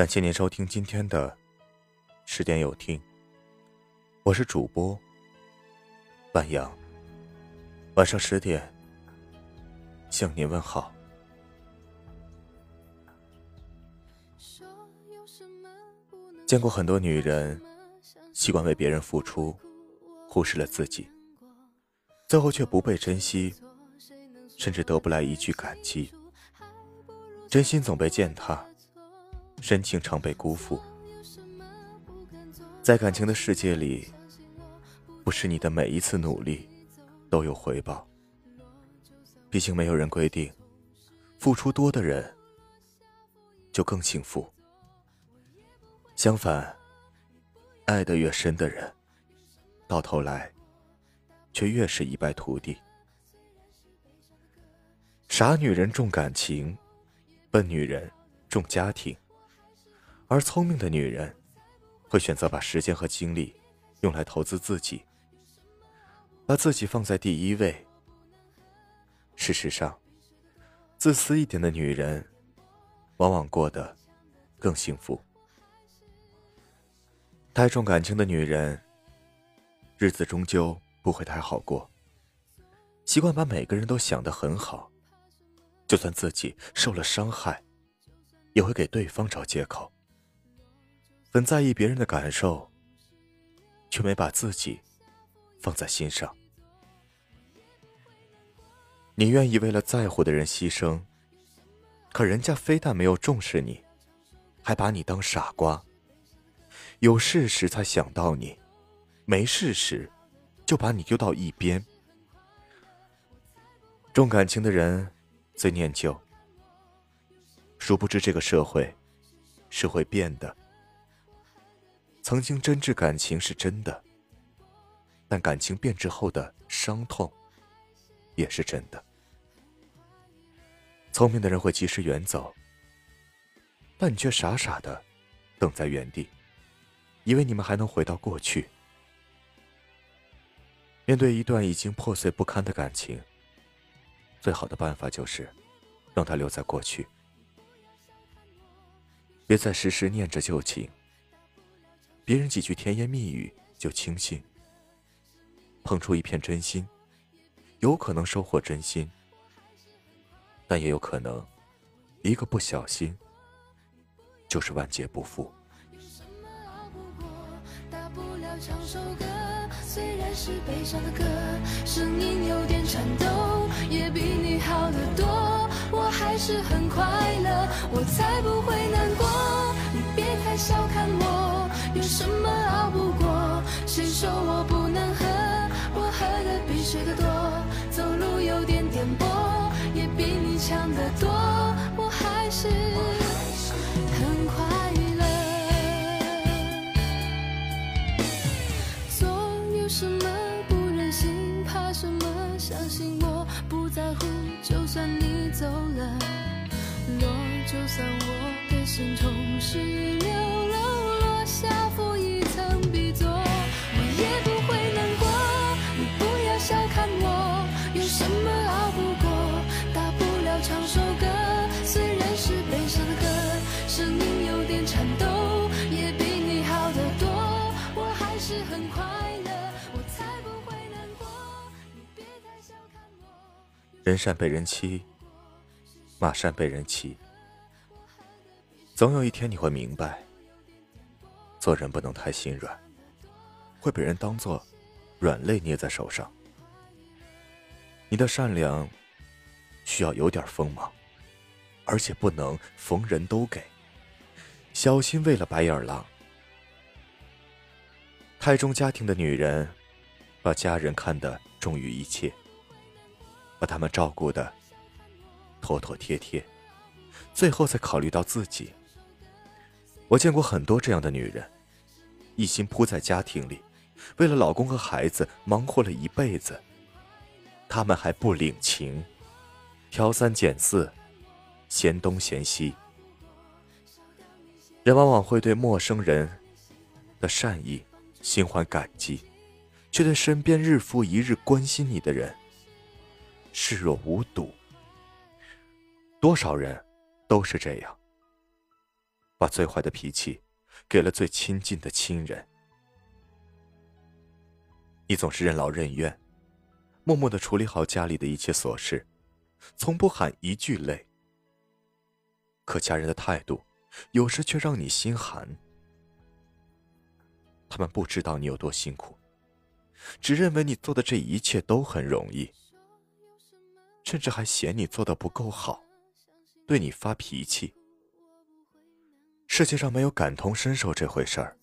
感谢您收听今天的十点有听，我是主播万阳。晚上十点向您问好。见过很多女人习惯为别人付出，忽视了自己，最后却不被珍惜，甚至得不来一句感激。真心总被践踏。深情常被辜负，在感情的世界里，不是你的每一次努力都有回报。毕竟没有人规定，付出多的人就更幸福。相反，爱得越深的人，到头来却越是一败涂地。傻女人重感情，笨女人重家庭。而聪明的女人，会选择把时间和精力用来投资自己，把自己放在第一位。事实上，自私一点的女人，往往过得更幸福。太重感情的女人，日子终究不会太好过。习惯把每个人都想得很好，就算自己受了伤害，也会给对方找借口。很在意别人的感受，却没把自己放在心上。你愿意为了在乎的人牺牲，可人家非但没有重视你，还把你当傻瓜。有事时才想到你，没事时就把你丢到一边。重感情的人最念旧，殊不知这个社会是会变的。曾经真挚感情是真的，但感情变质后的伤痛也是真的。聪明的人会及时远走，但你却傻傻的等在原地，以为你们还能回到过去。面对一段已经破碎不堪的感情，最好的办法就是让它留在过去，别再时时念着旧情。别人几句甜言蜜语就轻信，碰出一片真心，有可能收获真心，但也有可能一个不小心就是万劫不复。唱首歌虽然是悲伤的歌，声音有点颤抖，也比你好得多。我还是很快乐，我才不会难过。你别太小看我，什么熬不过？谁说我不能喝？我喝的比谁的多。走路有点颠簸，也比你强得多。我还是很快乐。总有什么不忍心，怕什么？相信我不在乎，就算你走了，落，就算我的心痛人善被人欺，马善被人骑。总有一天你会明白，做人不能太心软，会被人当做软肋捏在手上。你的善良需要有点锋芒，而且不能逢人都给，小心为了白眼狼。太重家庭的女人，把家人看得重于一切。把他们照顾的妥妥帖帖，最后才考虑到自己。我见过很多这样的女人，一心扑在家庭里，为了老公和孩子忙活了一辈子。他们还不领情，挑三拣四，嫌东嫌西。人往往会对陌生人的善意心怀感激，却对身边日复一日关心你的人。视若无睹，多少人都是这样。把最坏的脾气给了最亲近的亲人。你总是任劳任怨，默默的处理好家里的一切琐事，从不喊一句累。可家人的态度，有时却让你心寒。他们不知道你有多辛苦，只认为你做的这一切都很容易，甚至还嫌你做的不够好，对你发脾气。世界上没有感同身受这回事儿。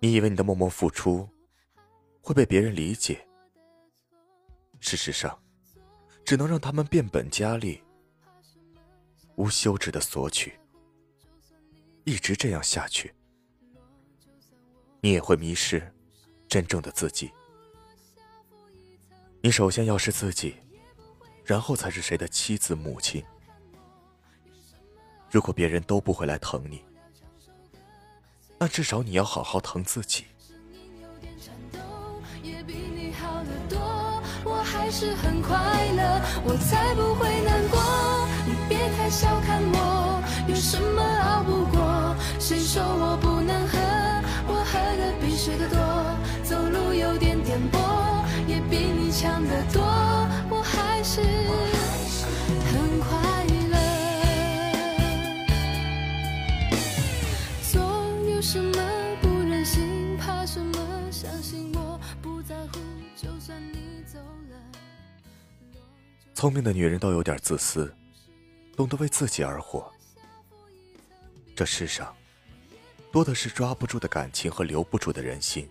你以为你的默默付出会被别人理解，事实上，只能让他们变本加厉，无休止的索取。一直这样下去，你也会迷失真正的自己。你首先要是自己，然后才是谁的妻子、母亲。如果别人都不会来疼你，那至少你要好好疼自己。我还是很快乐，我才不会难过。你别太小看我，有什么熬不过？谁说我不能喝？我喝的比谁的多。走路有点颠簸，也比你强得多。我还是很快。聪明的女人都有点自私，懂得为自己而活。这世上，多的是抓不住的感情和留不住的人心。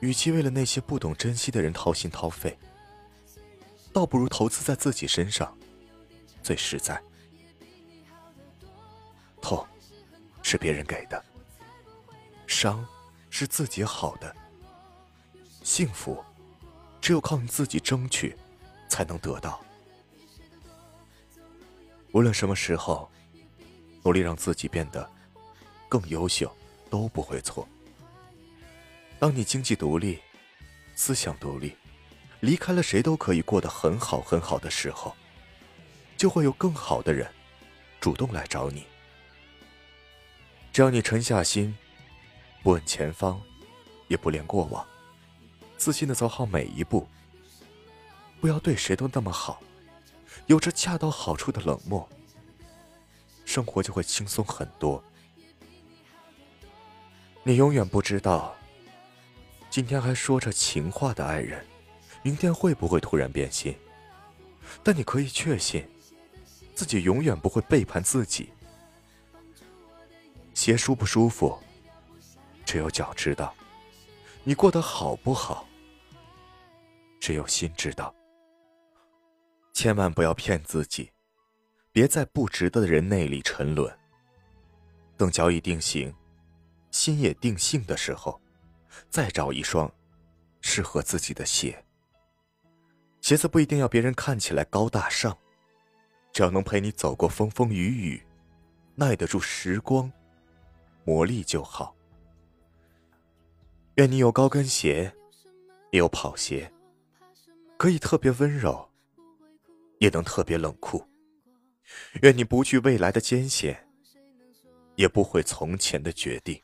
与其为了那些不懂珍惜的人掏心掏肺，倒不如投资在自己身上，最实在。痛，是别人给的；伤，是自己好的。幸福，只有靠你自己争取，才能得到。无论什么时候，努力让自己变得更优秀，都不会错。当你经济独立、思想独立，离开了谁都可以过得很好很好的时候，就会有更好的人主动来找你。只要你沉下心，不问前方，也不恋过往。自信的走好每一步，不要对谁都那么好，有着恰到好处的冷漠，生活就会轻松很多。你永远不知道，今天还说着情话的爱人，明天会不会突然变心？但你可以确信，自己永远不会背叛自己。鞋舒不舒服，只有脚知道。你过得好不好？只有心知道，千万不要骗自己，别在不值得的人那里沉沦。等脚已定型，心也定性的时候，再找一双适合自己的鞋。鞋子不一定要别人看起来高大上，只要能陪你走过风风雨雨，耐得住时光磨砺就好。愿你有高跟鞋，也有跑鞋。可以特别温柔，也能特别冷酷。愿你不惧未来的艰险，也不悔从前的决定。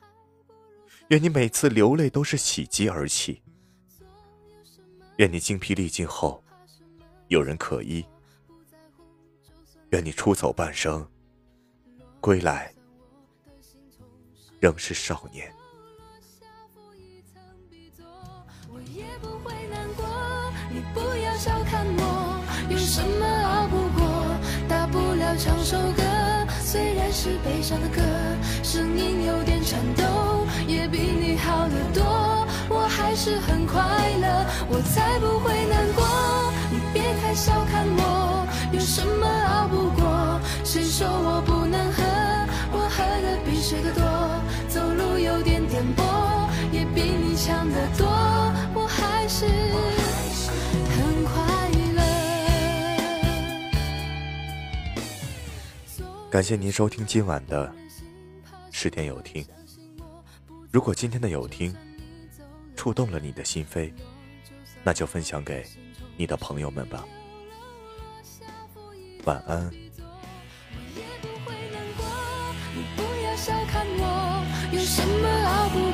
愿你每次流泪都是喜极而泣。愿你精疲力尽后，有人可依。愿你出走半生，归来仍是少年。小看我，有什么熬不过？大不了唱首歌，虽然是悲伤的歌，声音有点颤抖，也比你好得多。我还是很快乐，我才不会难过。别太小看我，有什么熬不过？谁说我不能喝？我喝的比谁的多，走路有点颠簸，也比你强得多。我还是。感谢您收听今晚的十点有听。如果今天的有听触动了你的心扉，那就分享给你的朋友们吧。晚安。我也不会难过，你不要小看我，有什么熬不